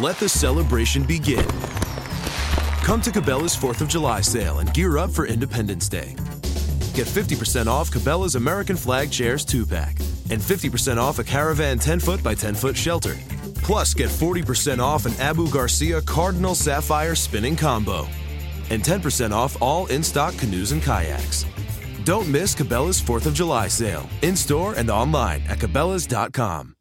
Let the celebration begin. Come to Cabela's 4th of July sale and gear up for Independence Day. Get 50% off Cabela's American Flag Chairs 2 pack and 50% off a Caravan 10 foot by 10 foot shelter. Plus, get 40% off an Abu Garcia Cardinal Sapphire spinning combo and 10% off all in stock canoes and kayaks. Don't miss Cabela's 4th of July sale in store and online at Cabela's.com.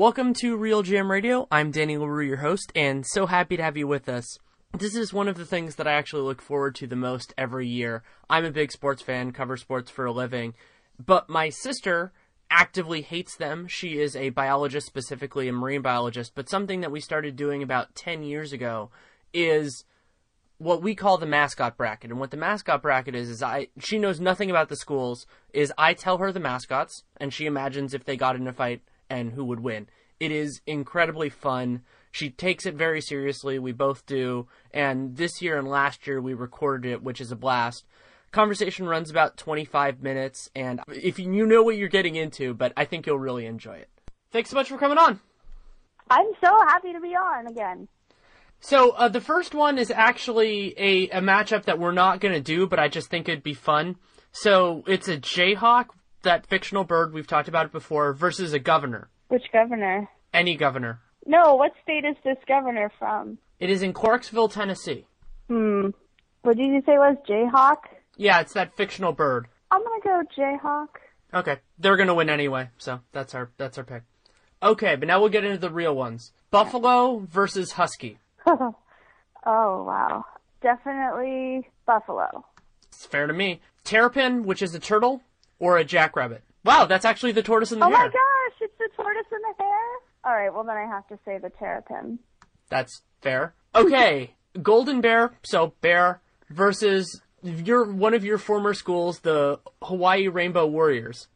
Welcome to RealGM Radio. I'm Danny Leroux, your host, and so happy to have you with us. This is one of the things that I actually look forward to the most every year. I'm a big sports fan, cover sports for a living, but my sister actively hates them. She is a biologist, specifically a marine biologist, but something that we started doing about 10 years ago is what we call the mascot bracket. And what the mascot bracket is is I she knows nothing about the schools, is I tell her the mascots and she imagines if they got in a fight and who would win. It is incredibly fun. She takes it very seriously. We both do. And this year and last year we recorded it, which is a blast. Conversation runs about 25 minutes, and if you, know what you're getting into, but I think you'll really enjoy it. Thanks so much for coming on. I'm so happy to be on again. So uh, the first one is actually a, a matchup that we're not going to do, but I just think it'd be fun. So it's a Jayhawk, that fictional bird we've talked about it before, versus a governor. Which governor? Any governor. No, what state is this governor from? It is in Clarksville, Tennessee. Hmm. What did you say was Jayhawk? Yeah, it's that fictional bird. I'm gonna go Jayhawk. Okay, they're gonna win anyway, so that's our that's our pick. Okay, but now we'll get into the real ones. Buffalo versus Husky. oh wow, definitely Buffalo. It's fair to me. Terrapin, which is a turtle, or a jackrabbit. Wow, that's actually the tortoise and the hare. oh hare. my gosh, it's the tortoise and the hare. All right, well then I have to say the terrapin. That's fair. Okay, golden bear, so bear versus your one of your former schools, the Hawaii Rainbow Warriors.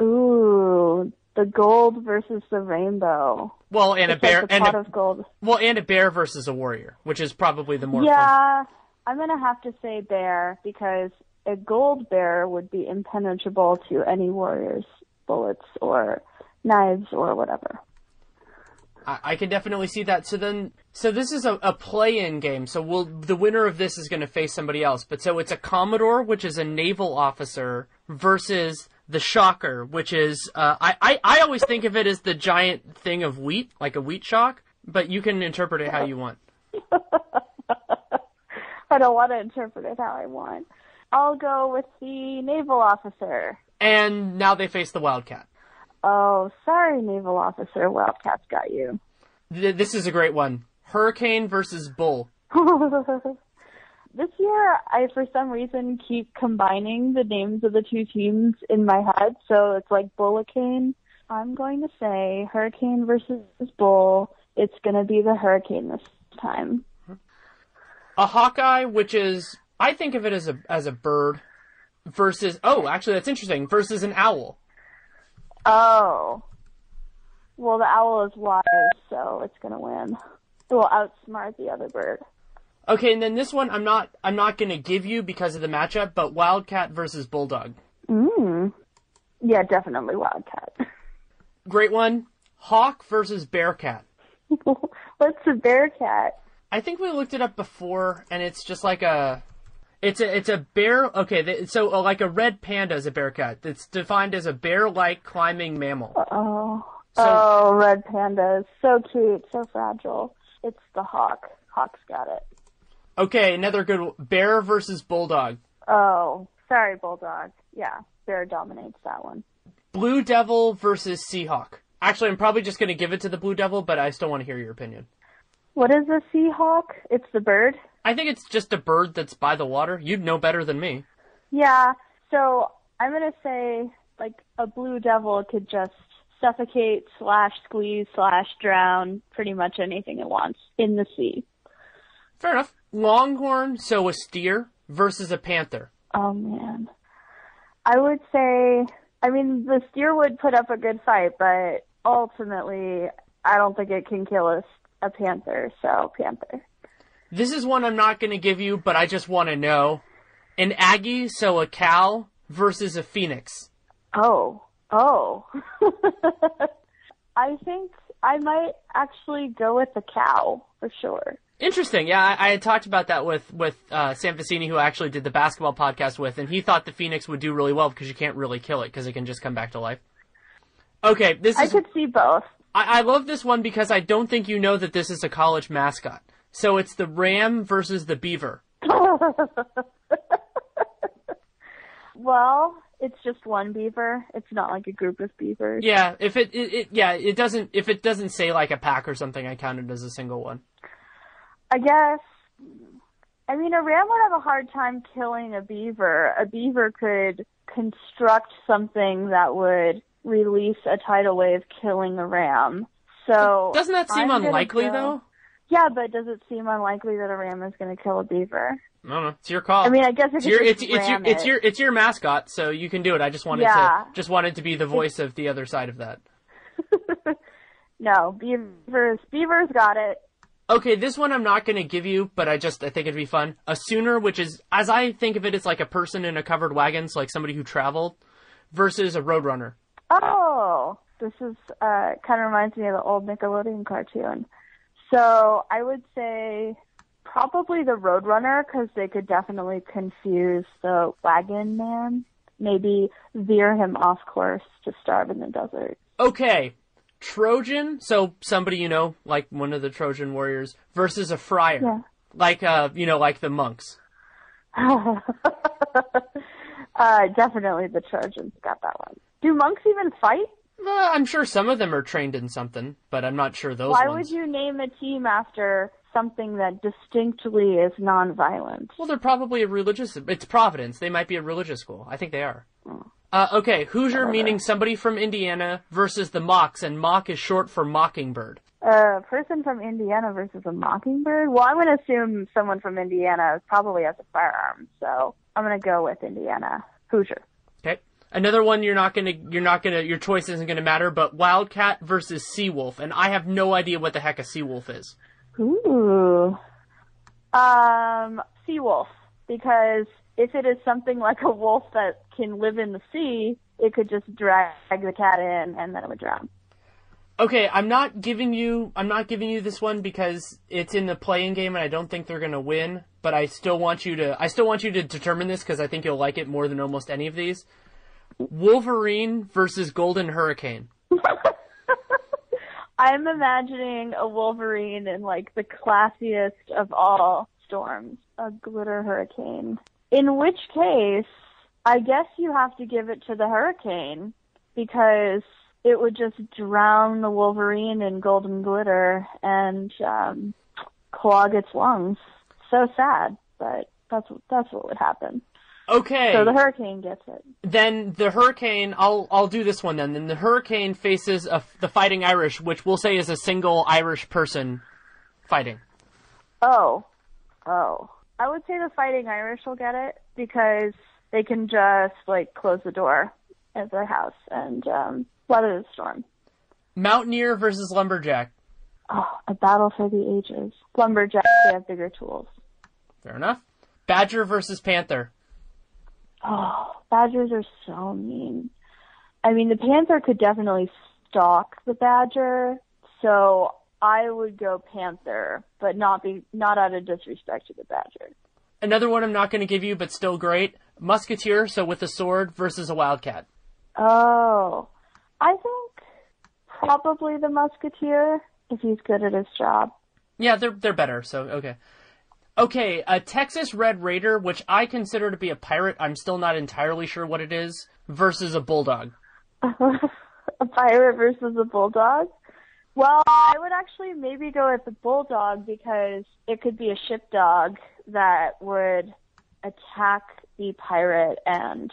Ooh, the gold versus the rainbow. Well, and a It's like bear the and a, of gold. well, and a bear versus a warrior, which is probably the more fun. Yeah, I'm gonna have to say bear because a gold bear would be impenetrable to any warrior's bullets or knives or whatever. I, I can definitely see that. So then, so this is a, a play-in game. So we'll the winner of this is going to face somebody else. But so it's a commodore, which is a naval officer, versus the shocker, which is uh, I, I I always think of it as the giant thing of wheat, like a wheat shock. But you can interpret it how you want. I don't want to interpret it how I want. I'll go with the naval officer. And now they face the wildcat. Oh, sorry, naval officer. Wildcats got you. Th- This is a great one. Hurricane versus bull. this year, I for some reason keep combining the names of the two teams in my head, so it's like Bullicane. I'm going to say Hurricane versus Bull. It's going to be the Hurricane this time. a hawkeye, which is I think of it as a as a bird, versus oh, actually that's interesting. Versus an owl. Oh. Well, the owl is wise, so it's going to win. It will outsmart the other bird. Okay, and then this one I'm not I'm not gonna give you because of the matchup, but wildcat versus bulldog. Mm. Yeah, definitely Wildcat. Great one. Hawk versus bearcat. What's a bearcat? I think we looked it up before, and it's just like a. It's a it's a bear. Okay, th- so uh, like a red panda is a bear cat. It's defined as a bear-like climbing mammal. Oh. So- oh, red pandas. So cute, so fragile. It's the hawk. Hawk's got it. Okay, another good one. bear versus bulldog. Oh, sorry, Bulldog. Yeah, bear dominates that one. Blue devil versus seahawk. Actually, I'm probably just gonna give it to the blue devil, but I still want to hear your opinion. What is a seahawk? It's the bird? I think it's just a bird that's by the water. You'd know better than me. Yeah, so I'm gonna say, like, a blue devil could just suffocate slash squeeze slash drown pretty much anything it wants in the sea. Fair enough. Longhorn, so a steer versus a panther. Oh man. I would say, I mean, the steer would put up a good fight, but ultimately, I don't think it can kill a, a panther, so panther. This is one I'm not going to give you, but I just want to know. An Aggie, so a cow, versus a phoenix. Oh, oh. I think I might actually go with the cow for sure. Interesting. Yeah, I, I had talked about that with with uh, Sam Vecenie, who I actually did the basketball podcast with, and he thought the phoenix would do really well because you can't really kill it because it can just come back to life. Okay, this I is. could see both. I, I love this one because I don't think you know that this is a college mascot. So it's the ram versus the beaver. well, it's just one beaver. It's not like a group of beavers. Yeah, if it, it, it yeah, it doesn't if it doesn't say like a pack or something, I count it as a single one. I guess. I mean, a ram would have a hard time killing a beaver. A beaver could construct something that would release a tidal wave killing a ram. So Doesn't that seem I'm unlikely go- though? Yeah, but does it seem unlikely that a ram is going to kill a beaver? I don't know. It's your call. I mean, I guess it it's your it's, it's your it's your it's your mascot, so you can do it. I just wanted Yeah. to just wanted to be the voice of the other side of that. no, beavers. Beavers got it. Okay, this one I'm not going to give you, but I just I think it'd be fun. A Sooner, which is as I think of it, it's like a person in a covered wagon, so like somebody who traveled, versus a Roadrunner. Oh, this is uh, kind of reminds me of the old Nickelodeon cartoon. So I would say probably the Roadrunner because they could definitely confuse the wagon man. Maybe veer him off course to starve in the desert. Okay, Trojan, so somebody you know, like one of the Trojan warriors, versus a friar, Yeah. like uh, you know, like the monks. uh, definitely the Trojans got that one. Do monks even fight? Well, I'm sure some of them are trained in something, but I'm not sure those are Why ones. would you name a team after something that distinctly is nonviolent? Well, they're probably a religious. It's Providence. They might be a religious school. I think they are. Uh, okay, Hoosier meaning somebody from Indiana versus the Mocks, and Mock is short for Mockingbird. A person from Indiana versus a mockingbird? Well, I'm going to assume someone from Indiana probably has a firearm, so I'm going to go with Indiana. Hoosier. Another one you're not gonna, you're not gonna, your choice isn't gonna matter. But Wildcat versus Seawolf, and I have no idea what the heck a Seawolf is. Ooh. Um, seawolf. Because if it is something like a wolf that can live in the sea, it could just drag the cat in and then it would drown. Okay, I'm not giving you, I'm not giving you this one because it's in the play-in game, and I don't think they're gonna win. But I still want you to, I still want you to determine this because I think you'll like it more than almost any of these. Wolverine versus Golden Hurricane. I'm imagining a Wolverine in like the classiest of all storms, a glitter hurricane. In which case, I guess you have to give it to the hurricane because it would just drown the Wolverine in golden glitter and um, clog its lungs. So sad, but that's that's what would happen. Okay. So the hurricane gets it. then the hurricane i'll i'll do this one then then the hurricane faces a, the fighting irish which we'll say is a single irish person fighting Oh, oh. I would say the Fighting Irish will get it because they can just like close the door at their house and um, weather the storm. mountaineer versus lumberjack Oh, a battle for the ages. Lumberjacks they have bigger tools. fair enough badger versus panther Oh, badgers are so mean. I mean, the panther could definitely stalk the badger, so I would go panther, but not be not out of disrespect to the badger. another one i'm not going to give you but still great musketeer so with a sword versus a wildcat Oh, I think probably the musketeer if he's good at his job. yeah they're they're better so okay okay a texas red raider which i consider to be a pirate i'm still not entirely sure what it is versus a bulldog a pirate versus a bulldog. Well, I would actually maybe go with the bulldog because it could be a ship dog that would attack the pirate and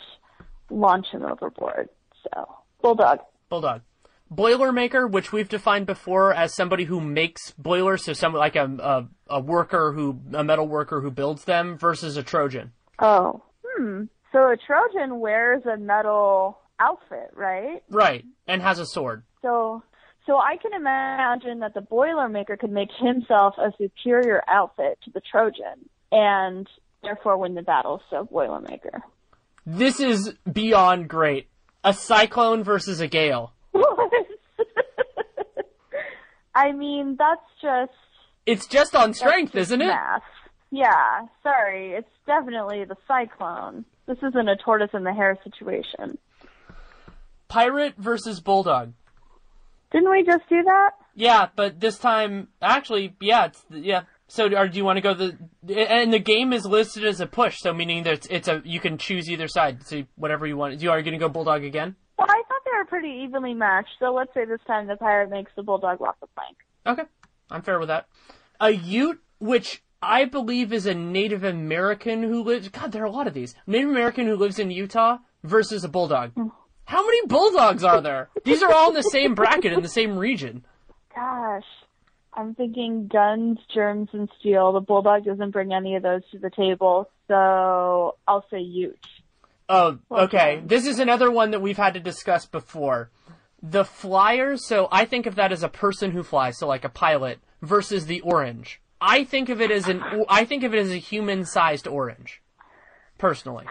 launch him overboard. So, bulldog. Bulldog. Boilermaker, which we've defined before as somebody who makes boilers, so some like a, a a worker who a metal worker who builds them versus a Trojan. Oh, hmm. So a Trojan wears a metal outfit, right? Right, and has a sword. So, so I can imagine that the Boilermaker could make himself a superior outfit to the Trojan, and therefore win the battle. So Boilermaker. This is beyond great. A cyclone versus a gale. I mean, that's just It's just on strength, just isn't it? Math. Yeah, sorry, it's definitely the cyclone. This isn't a tortoise and the hare situation. Pirate versus bulldog. Didn't we just do that? Yeah, but this time, actually, yeah, it's, yeah. So, or do you want to go the? And the game is listed as a push, so meaning that it's, it's a you can choose either side. So whatever you want. You are going to go bulldog again? Well, I were pretty evenly matched. So let's say this time the pirate makes the bulldog walk the plank. Okay, I'm fair with that. A Ute, which I believe is a Native American who lives. God, there are a lot of these. Native American who lives in Utah versus a bulldog. Hmm. How many bulldogs are there? These are all in the same bracket in the same region. Gosh, I'm thinking guns, germs, and steel. The bulldog doesn't bring any of those to the table, so I'll say Ute. Oh, okay. This is another one that we've had to discuss before. The flyers, so I think of that as a person who flies, so like a pilot, versus the orange. I think of it as an, I think of it as a human-sized orange. Personally.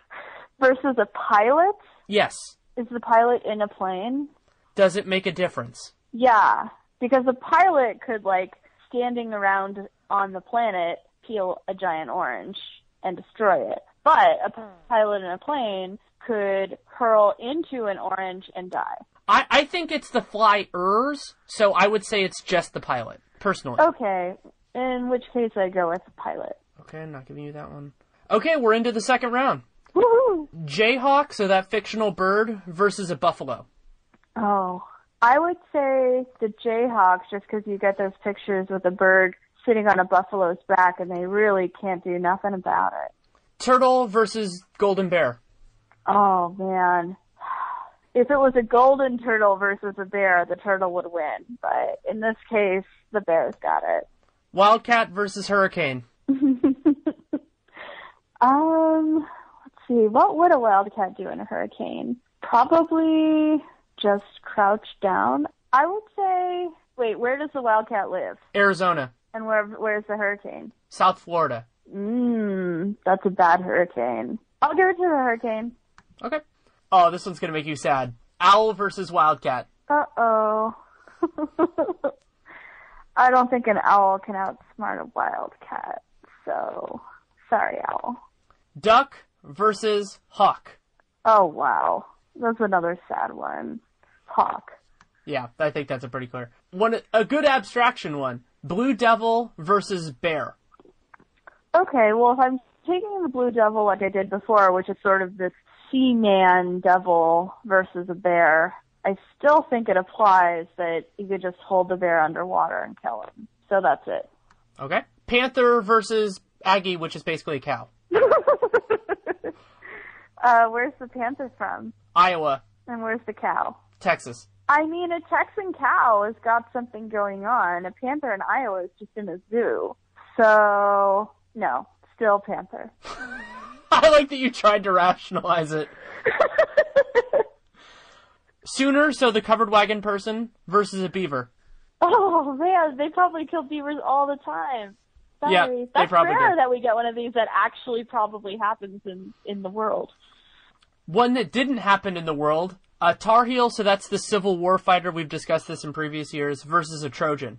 Versus a pilot? Yes. Is the pilot in a plane? Does it make a difference? Yeah, because a pilot could, like, standing around on the planet, peel a giant orange and destroy it. But a hmm. pilot in a plane could hurl into an orange and die. I, I think it's the flyers, so I would say it's just the pilot, personally. Okay, in which case I go with the pilot. Okay, I'm not giving you that one. Okay, we're into the second round. Woohoo! Jayhawk, so that fictional bird, versus a buffalo. Oh, I would say the Jayhawks just because you get those pictures with a bird sitting on a buffalo's back and they really can't do nothing about it. Turtle versus golden bear. Oh man. If it was a golden turtle versus a bear, the turtle would win. But in this case, the bear's got it. Wildcat versus hurricane. Um, let's see. What would a wildcat do in a hurricane? Probably just crouch down. I would say. Wait, where does the wildcat live? Arizona. And where where's the hurricane? South Florida. That's a bad hurricane. I'll give it to the hurricane. Okay. Oh, this one's gonna make you sad. Owl versus wildcat. Uh oh. I don't think an owl can outsmart a wildcat. So, sorry, owl. Duck versus hawk. Oh wow, that's another sad one. Hawk. Yeah, I think that's a pretty clear one. A good abstraction one. Blue devil versus bear. Okay, well, if I'm taking the blue devil like I did before, which is sort of this sea man devil versus a bear, I still think it applies that you could just hold the bear underwater and kill him. So that's it. Okay. Panther versus Aggie, which is basically a cow. uh, where's the panther from? Iowa, And where's the cow? Texas. I mean, a Texan cow has got something going on. A panther in Iowa is just in a zoo. So, no, still panther. I like that you tried to rationalize it. Sooner, so the covered wagon person versus a beaver. Oh man, they probably kill beavers all the time. Sorry. Yeah, they That's probably rare do. that we get one of these that actually probably happens in in the world. One that didn't happen in the world. A Tar Heel, so that's the Civil War fighter. We've discussed this in previous years, versus a Trojan.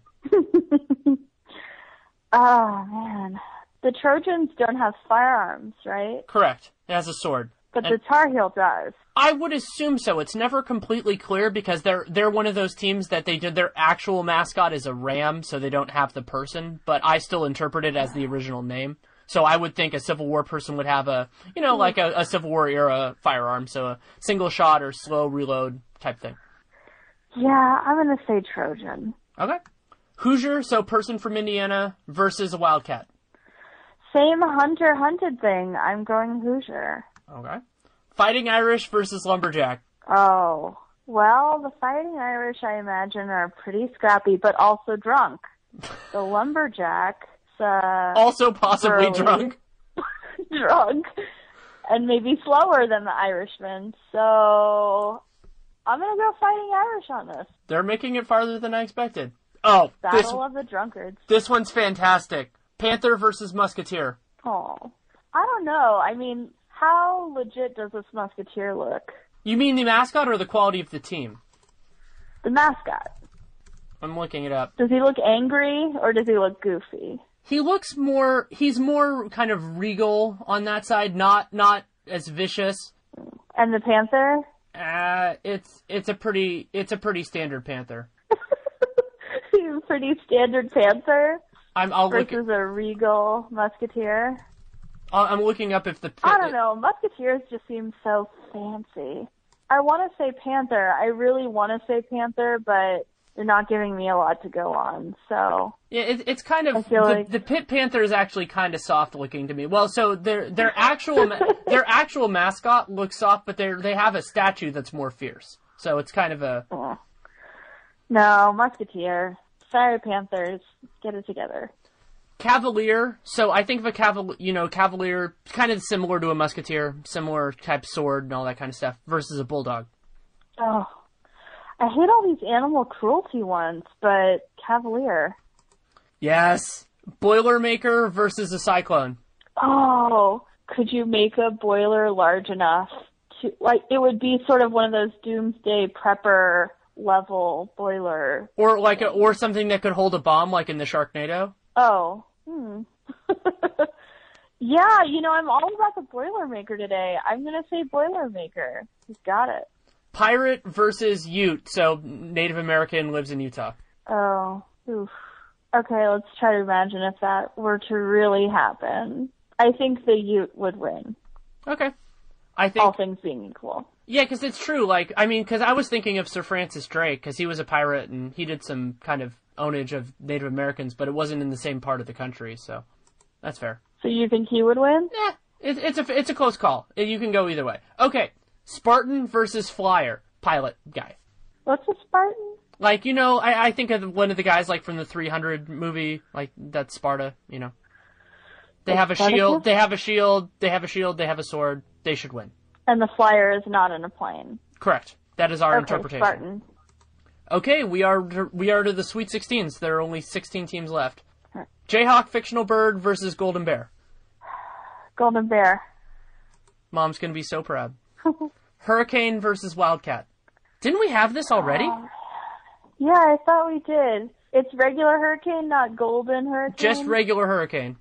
Oh man, the Trojans don't have firearms, right? Correct. It has a sword. But And- the Tar Heel does. I would assume so. It's never completely clear because they're they're one of those teams that they did their actual mascot is a ram, so they don't have the person. But I still interpret it as the original name. So I would think a Civil War person would have a you know like a, a Civil War era firearm, so a single shot or slow reload type thing. Yeah, I'm gonna say Trojan. Okay. Hoosier, so person from Indiana versus a Wildcat. Same hunter hunted thing. I'm going Hoosier. Okay. Fighting Irish versus Lumberjack. Oh. Well, the fighting Irish, I imagine, are pretty scrappy, but also drunk. The lumberjack, uh, Also possibly Burly. drunk. drunk, and maybe slower than the Irishman. So, I'm gonna go fighting Irish on this. They're making it farther than I expected. Oh, Battle this of the drunkards. this one's fantastic. Panther versus Musketeer. Oh, I don't know. I mean, How legit does this musketeer look? You mean the mascot or the quality of the team? The mascot. I'm looking it up. Does he look angry or does he look goofy? He looks more. He's more kind of regal on that side, not not as vicious. And the panther? Uh, it's it's a pretty it's a pretty standard panther. Pretty standard panther I'm I'll look. versus a regal musketeer. I'm looking up if the. I don't know. Musketeers just seem so fancy. I want to say panther. I really want to say panther, but they're not giving me a lot to go on. So Yeah, it, it's kind of the, like- the pit panther is actually kind of soft looking to me. Well, so their their actual their actual mascot looks soft, but they they have a statue that's more fierce. So it's kind of a no musketeer. Sorry, Panthers. Get it together. cavalier. So I think of a cavalier, you know, cavalier kind of similar to a musketeer, similar type sword and all that kind of stuff versus a bulldog. Oh, I hate all these animal cruelty ones, but Cavalier. Yes, boilermaker versus a cyclone. Oh, could you make a boiler large enough to like? It would be sort of one of those doomsday prepper level boiler. Or like a, or something that could hold a bomb, like in the Sharknado. Oh, hmm. yeah, you know, I'm all about the Boilermaker today. I'm gonna say Boilermaker. He's got it. Pirate versus Ute. So Native American lives in Utah. Oh, oof. Okay, let's try to imagine if that were to really happen. I think the Ute would win, Okay. I think all things being equal. Yeah, because it's true. Like, I mean, because I was thinking of Sir Francis Drake because he was a pirate and he did some kind of ownage of Native Americans, but it wasn't in the same part of the country, so that's fair. So you think he would win? Yeah, it, it's a it's a close call. You can go either way. Okay, Spartan versus Flyer pilot guy. What's a Spartan? Like you know, I, I think of one of the guys like from the 300 movie, like that's Sparta. You know, they have a Spartacus? shield. They have a shield. They have a shield. They have a sword. They should win. And the flyer is not in a plane. Correct. That is our Okay, interpretation. Spartan. Okay, we are we are to the Sweet 16s. There are only 16 teams left. Jayhawk Fictional Bird versus Golden Bear. Golden Bear. Mom's gonna be so proud. Hurricane versus Wildcat. Didn't we have this already? Uh, yeah, I thought we did. It's regular hurricane, not golden hurricane. Just regular Hurricane.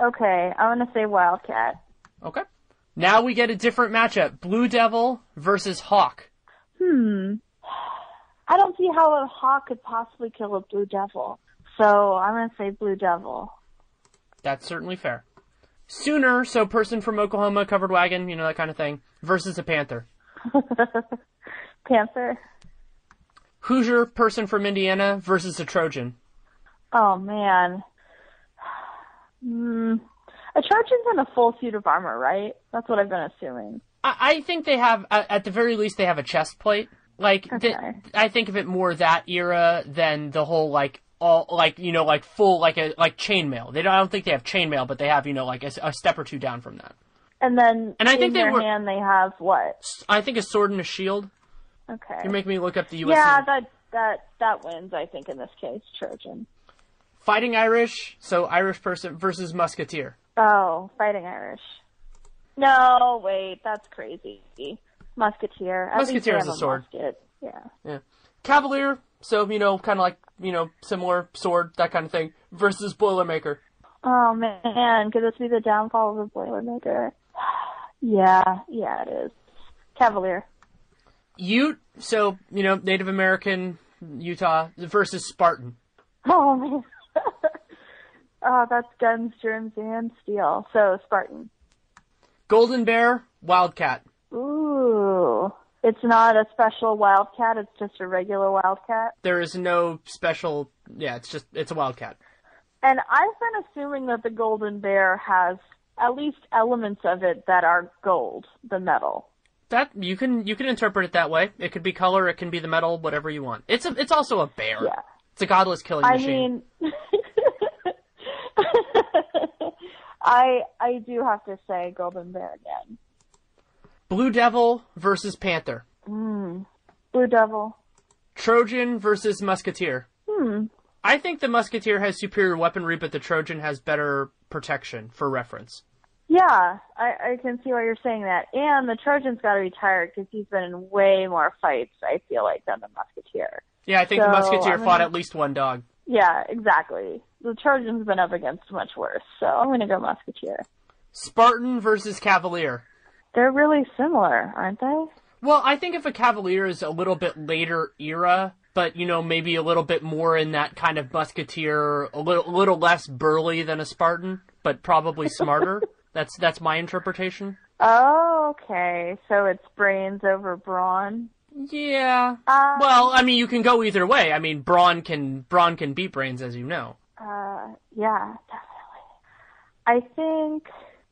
Okay, I'm gonna say Wildcat. Okay. Now we get a different matchup. Blue Devil versus Hawk. Hmm. I don't see how a hawk could possibly kill a blue devil. So I'm gonna say blue devil. That's certainly fair. Sooner, so person from Oklahoma, covered wagon, you know, that kind of thing, versus a Panther. Panther. Hoosier, person from Indiana, versus a Trojan. Oh man. A Trojan's in a full suit of armor, right? That's what I've been assuming. I, I think they have, at at the very least, they have a chest plate. Like, th- Okay. I think of it more that era than the whole like all like you know like full like a like chainmail. They don't. I don't think they have chainmail, but they have you know like a, a step or two down from that. And then And I in think they their were- hand they have what? I think a sword and a shield. Okay. You're making me look up the U.S. yeah, that that that wins. I think in this case, Trojan. Fighting Irish, so Irish person versus Musketeer. Oh, fighting Irish. No, wait, that's crazy. Musketeer. At Musketeer has a sword. musket. Yeah. Yeah. Cavalier, so you know, kind of like you know, similar sword, that kind of thing, versus Boilermaker. Oh man, could this be the downfall of the Boilermaker? yeah, yeah, it is. Cavalier. Ute, so you know, Native American, Utah versus Spartan. Oh man. Oh, that's guns, germs, and steel. So Spartan. Golden Bear, Wildcat. Ooh. It's not a special wildcat, it's just a regular wildcat. There is no special. Yeah, it's just it's a Wildcat. And I've been assuming that the golden bear has at least elements of it that are gold, the metal. That you can you can interpret it that way. It could be color, it can be the metal, whatever you want. It's a it's also a bear. Yeah. It's a godless killing I machine. mean I I do have to say golden bear again. Blue Devil versus Panther. Blue devil. Trojan versus Musketeer. Hmm. I think the Musketeer has superior weaponry, but the Trojan has better protection for reference. Yeah, I, I can see why you're saying that. And the Trojan's got to be tired because he's been in way more fights, I feel like, than the Musketeer. Yeah, I think the Musketeer I'm fought at least one dog. Yeah, exactly. The Trojan's been up against much worse, so I'm going to go Musketeer. Spartan versus Cavalier. They're really similar, aren't they? Well, I think if a Cavalier is a little bit later era, but you know maybe a little bit more in that kind of musketeer, a little, a little less burly than a Spartan, but probably smarter. that's that's my interpretation. Oh, okay. So it's brains over brawn. Yeah. Um, Well, I mean, you can go either way. I mean, brawn can brawn can beat brains, as you know. Uh, yeah, definitely. I think,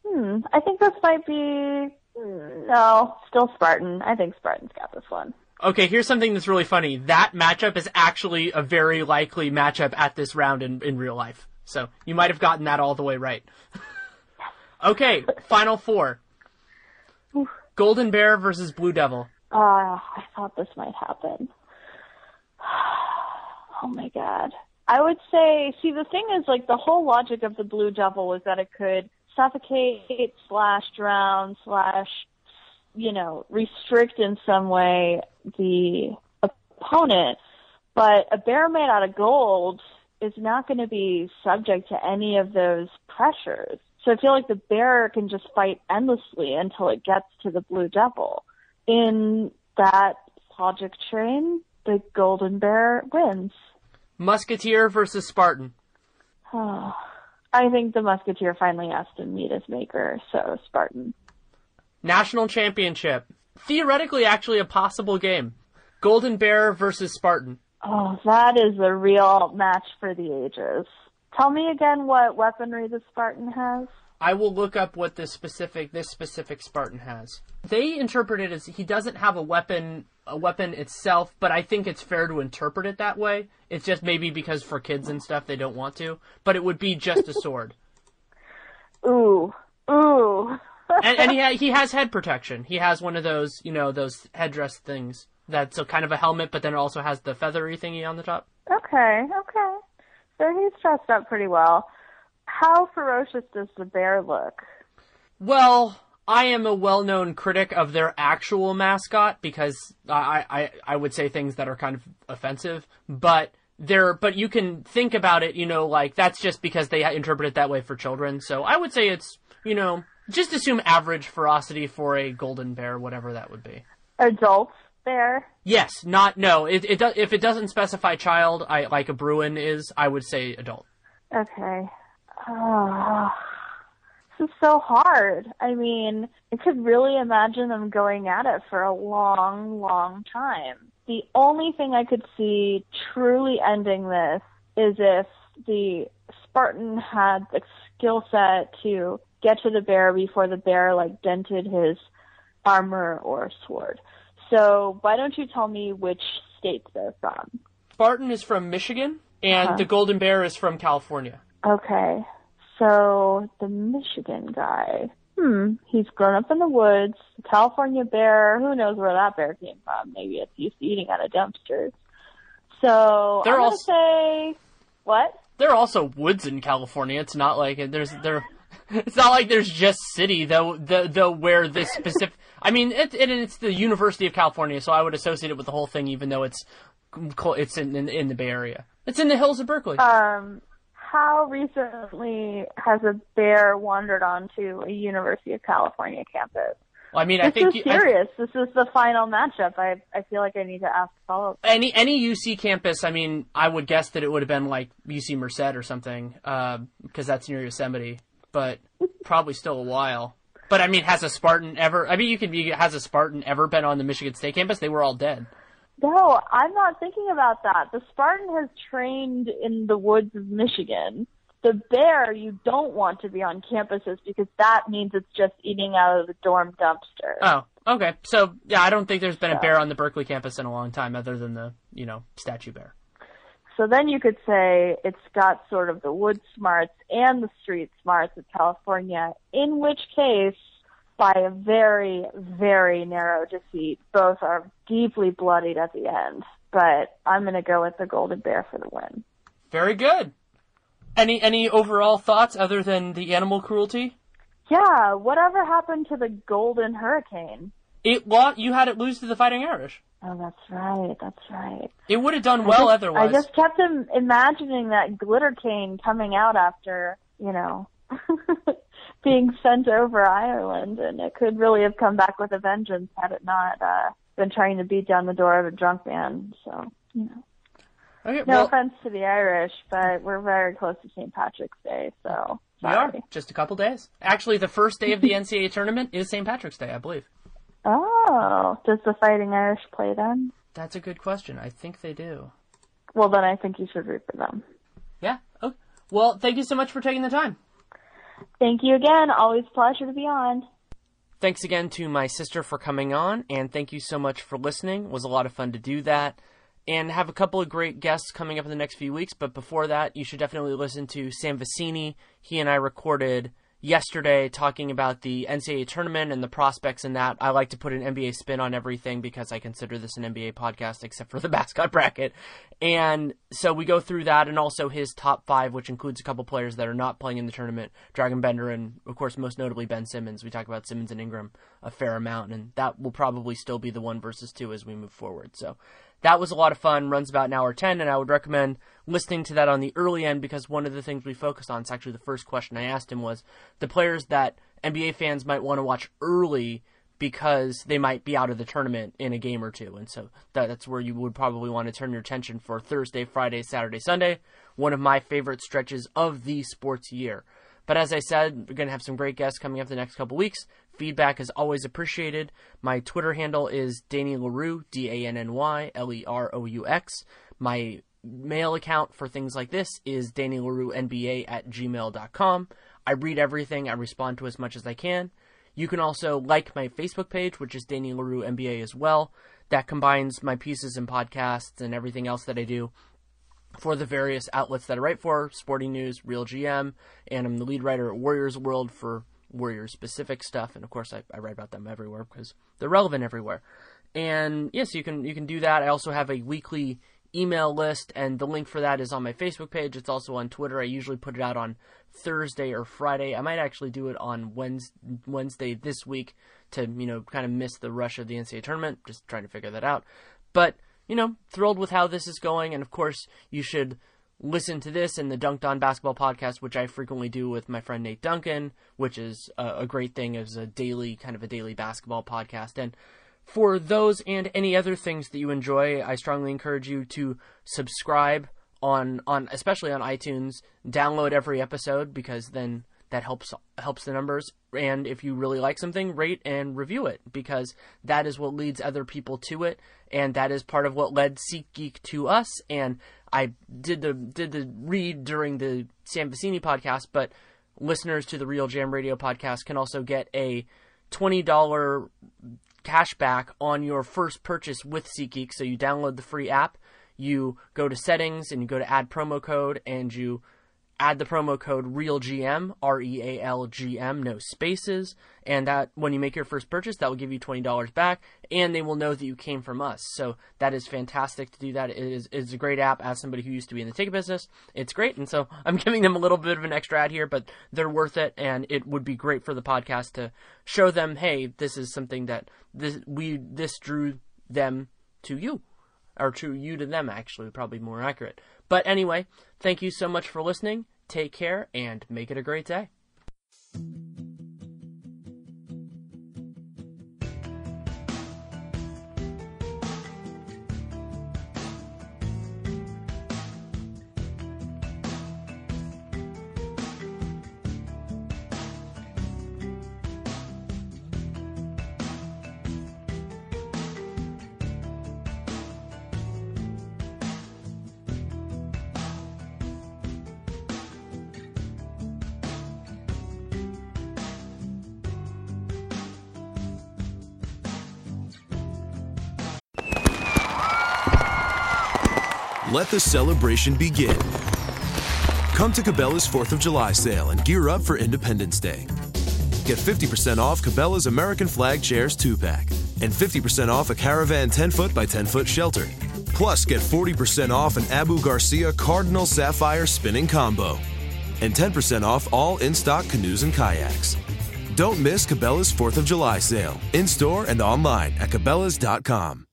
hmm, I think this might be, hmm, no, still Spartan. I think Spartan's got this one. Okay, here's something that's really funny. That matchup is actually a very likely matchup at this round in, in real life. So you might have gotten that all the way right. okay, final four. Golden Bear versus Blue Devil. Uh, I thought this might happen. Oh my god. I would say, see, the thing is, like, the whole logic of the Blue Devil was that it could suffocate, slash drown, slash, you know, restrict in some way the opponent. But a bear made out of gold is not going to be subject to any of those pressures. So I feel like the bear can just fight endlessly until it gets to the Blue Devil. In that logic train, the Golden Bear wins. Musketeer versus Spartan. Oh, I think the Musketeer finally has to meet his maker, so Spartan. National Championship. Theoretically, actually a possible game. Golden Bear versus Spartan. Oh, that is a real match for the ages. Tell me again what weaponry the Spartan has. I will look up what this specific this specific Spartan has. They interpret it as he doesn't have a weapon a weapon itself, but I think it's fair to interpret it that way. It's just maybe because for kids and stuff they don't want to, but it would be just a sword. Ooh, ooh. and and he ha- he has head protection. He has one of those, you know, those headdress things that's a kind of a helmet, but then it also has the feathery thingy on the top. okay, okay. So he's dressed up pretty well. How ferocious does the bear look? Well, I am a well-known critic of their actual mascot because I, I, I would say things that are kind of offensive, but they're, but you can think about it, you know, like that's just because they interpret it that way for children. So I would say it's, you know, just assume average ferocity for a golden bear, whatever that would be. Adult bear? Yes, not no. It, it do, if it doesn't specify child, I like a Bruin is, I would say adult. Okay. Oh, this is so hard. I mean, I could really imagine them going at it for a long, long time. The only thing I could see truly ending this is if the Spartan had the skill set to get to the bear before the bear like dented his armor or sword. So why don't you tell me which states they're from? Spartan is from Michigan, and Uh-huh. the golden bear is from California. Okay. So the Michigan guy. Hmm. He's grown up in the woods. California bear. Who knows where that bear came from? Maybe it's used to eating out of dumpsters. So They're I'm gonna also- say what? There are also woods in California. It's not like there's there. It's not like there's just city though. The the where this specific. I mean, it, it it's the University of California, so I would associate it with the whole thing, even though it's it's in in, in the Bay Area. It's in the hills of Berkeley. Um. How recently has a bear wandered onto a University of California campus? Well, I mean, I This think is you, I- serious. this is the final matchup. I I feel like I need to ask follow up. any any UC campus. I mean, I would guess that it would have been like UC Merced or something, uh, because that's near Yosemite. But probably still a while. But I mean, has a Spartan ever? I mean, you could be. Has a Spartan ever been on the Michigan State campus? They were all dead. No, I'm not thinking about that. The Spartan has trained in the woods of Michigan. The bear, you don't want to be on campuses because that means it's just eating out of the dorm dumpster. Oh, okay. So yeah, I don't think there's been a bear on the Berkeley campus in a long time, other than the you know statue bear. So then you could say it's got sort of the wood smarts and the street smarts of California, in which case, by a very, very narrow defeat, both are deeply bloodied at the end. But I'm going to go with the Golden Bear for the win. Very good. Any any overall thoughts other than the animal cruelty? Yeah, whatever happened to the Golden Hurricane? It lost. You had it lose to the Fighting Irish. Oh, that's right. That's right. It would have done well I just, otherwise. I just kept Im- imagining that glitter cane coming out after, you know, being sent over Ireland, and it could really have come back with a vengeance had it not uh, been trying to beat down the door of a drunk man. So, you know. Okay, No well, offense to the Irish, but we're very close to St. Patrick's Day, so we are just a couple days. Actually, the first day of the NCAA tournament is St. Patrick's Day, I believe. Oh, does the Fighting Irish play then? That's a good question. I think they do. Well, then I think you should root for them. Yeah. Okay. Well, thank you so much for taking the time. Thank you again. Always pleasure to be on. Thanks again to my sister for coming on, and thank you so much for listening. It was a lot of fun to do that. And have a couple of great guests coming up in the next few weeks, but before that, you should definitely listen to Sam Vecenie. He and I recorded yesterday talking about the NCAA tournament and the prospects in that. I like to put an NBA spin on everything because I consider this an NBA podcast, except for the mascot bracket. And so we go through that and also his top five, which includes a couple players that are not playing in the tournament Dragan Bender and, of course, most notably Ben Simmons. We talk about Simmons and Ingram a fair amount, and that will probably still be the one versus two as we move forward. So that was a lot of fun, runs about an hour 10, and I would recommend listening to that on the early end because one of the things we focused on, it's actually the first question I asked him was the players that NBA fans might want to watch early because they might be out of the tournament in a game or two. And so that, that's where you would probably want to turn your attention for Thursday, Friday, Saturday, Sunday, one of my favorite stretches of the sports year. But as I said, we're going to have some great guests coming up the next couple weeks. Feedback is always appreciated. My Twitter handle is Danny Leroux, D A N N Y L E R O U X. My mail account for things like this is DannyLerouxNBA at gmail.com. I read everything, I respond to as much as I can. You can also like my Facebook page, which is Danny Leroux NBA as well. That combines my pieces and podcasts and everything else that I do for the various outlets that I write for Sporting News, Real GM, and I'm the lead writer at Warriors World for Warriors specific stuff. And of course, I, I write about them everywhere because they're relevant everywhere. And yes, you can you can do that. I also have a weekly email list, and the link for that is on my Facebook page. It's also on Twitter. I usually put it out on Thursday or Friday. I might actually do it on Wednesday, Wednesday this week to you know kind of miss the rush of the NCAA tournament. Just trying to figure that out. But you know, thrilled with how this is going, and of course, you should listen to this and the Dunked On Basketball podcast, which I frequently do with my friend Nate Duncan, which is a, a great thing as a daily kind of a daily basketball podcast. And for those and any other things that you enjoy, I strongly encourage you to subscribe on on especially on iTunes. Download every episode because then that helps helps the numbers. And if you really like something, rate and review it because that is what leads other people to it, and that is part of what led SeatGeek to us. And I did the did the read during the Sam Vecenie podcast, but listeners to the RealGM Radio podcast can also get a twenty dollar cashback on your first purchase with SeatGeek. So you download the free app, you go to settings, and you go to add promo code, and you add the promo code REALGM, R E A L G M, no spaces, and that when you make your first purchase, that will give you $20 back, and they will know that you came from us. So that is fantastic to do that. It is it's a great app as somebody who used to be in the ticket business. It's great, and so I'm giving them a little bit of an extra ad here, but they're worth it, and it would be great for the podcast to show them, hey, this is something that this we this drew them to you or to you to them actually probably more accurate but anyway thank you so much for listening take care and make it a great day Let the celebration begin. Come to Cabela's 4th of July sale and gear up for Independence Day. Get 50% off Cabela's American Flag Chairs 2 pack and 50% off a Caravan 10 foot by 10 foot shelter. Plus, get 40% off an Abu Garcia Cardinal Sapphire spinning combo and 10% off all in stock canoes and kayaks. Don't miss Cabela's 4th of July sale, in store and online at Cabela's.com.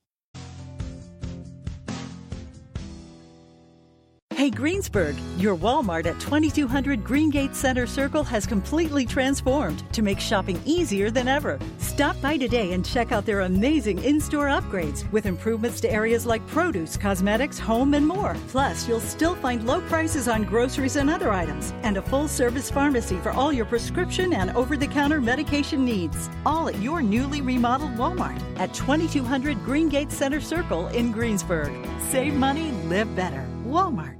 Greensburg, your Walmart at 2200 Greengate Center Circle has completely transformed to make shopping easier than ever. Stop by today and check out their amazing in store upgrades with improvements to areas like produce, cosmetics, home, and more. Plus, you'll still find low prices on groceries and other items, and a full service pharmacy for all your prescription and over the counter medication needs. All at your newly remodeled Walmart at 2200 Greengate Center Circle in Greensburg. Save money, live better. Walmart.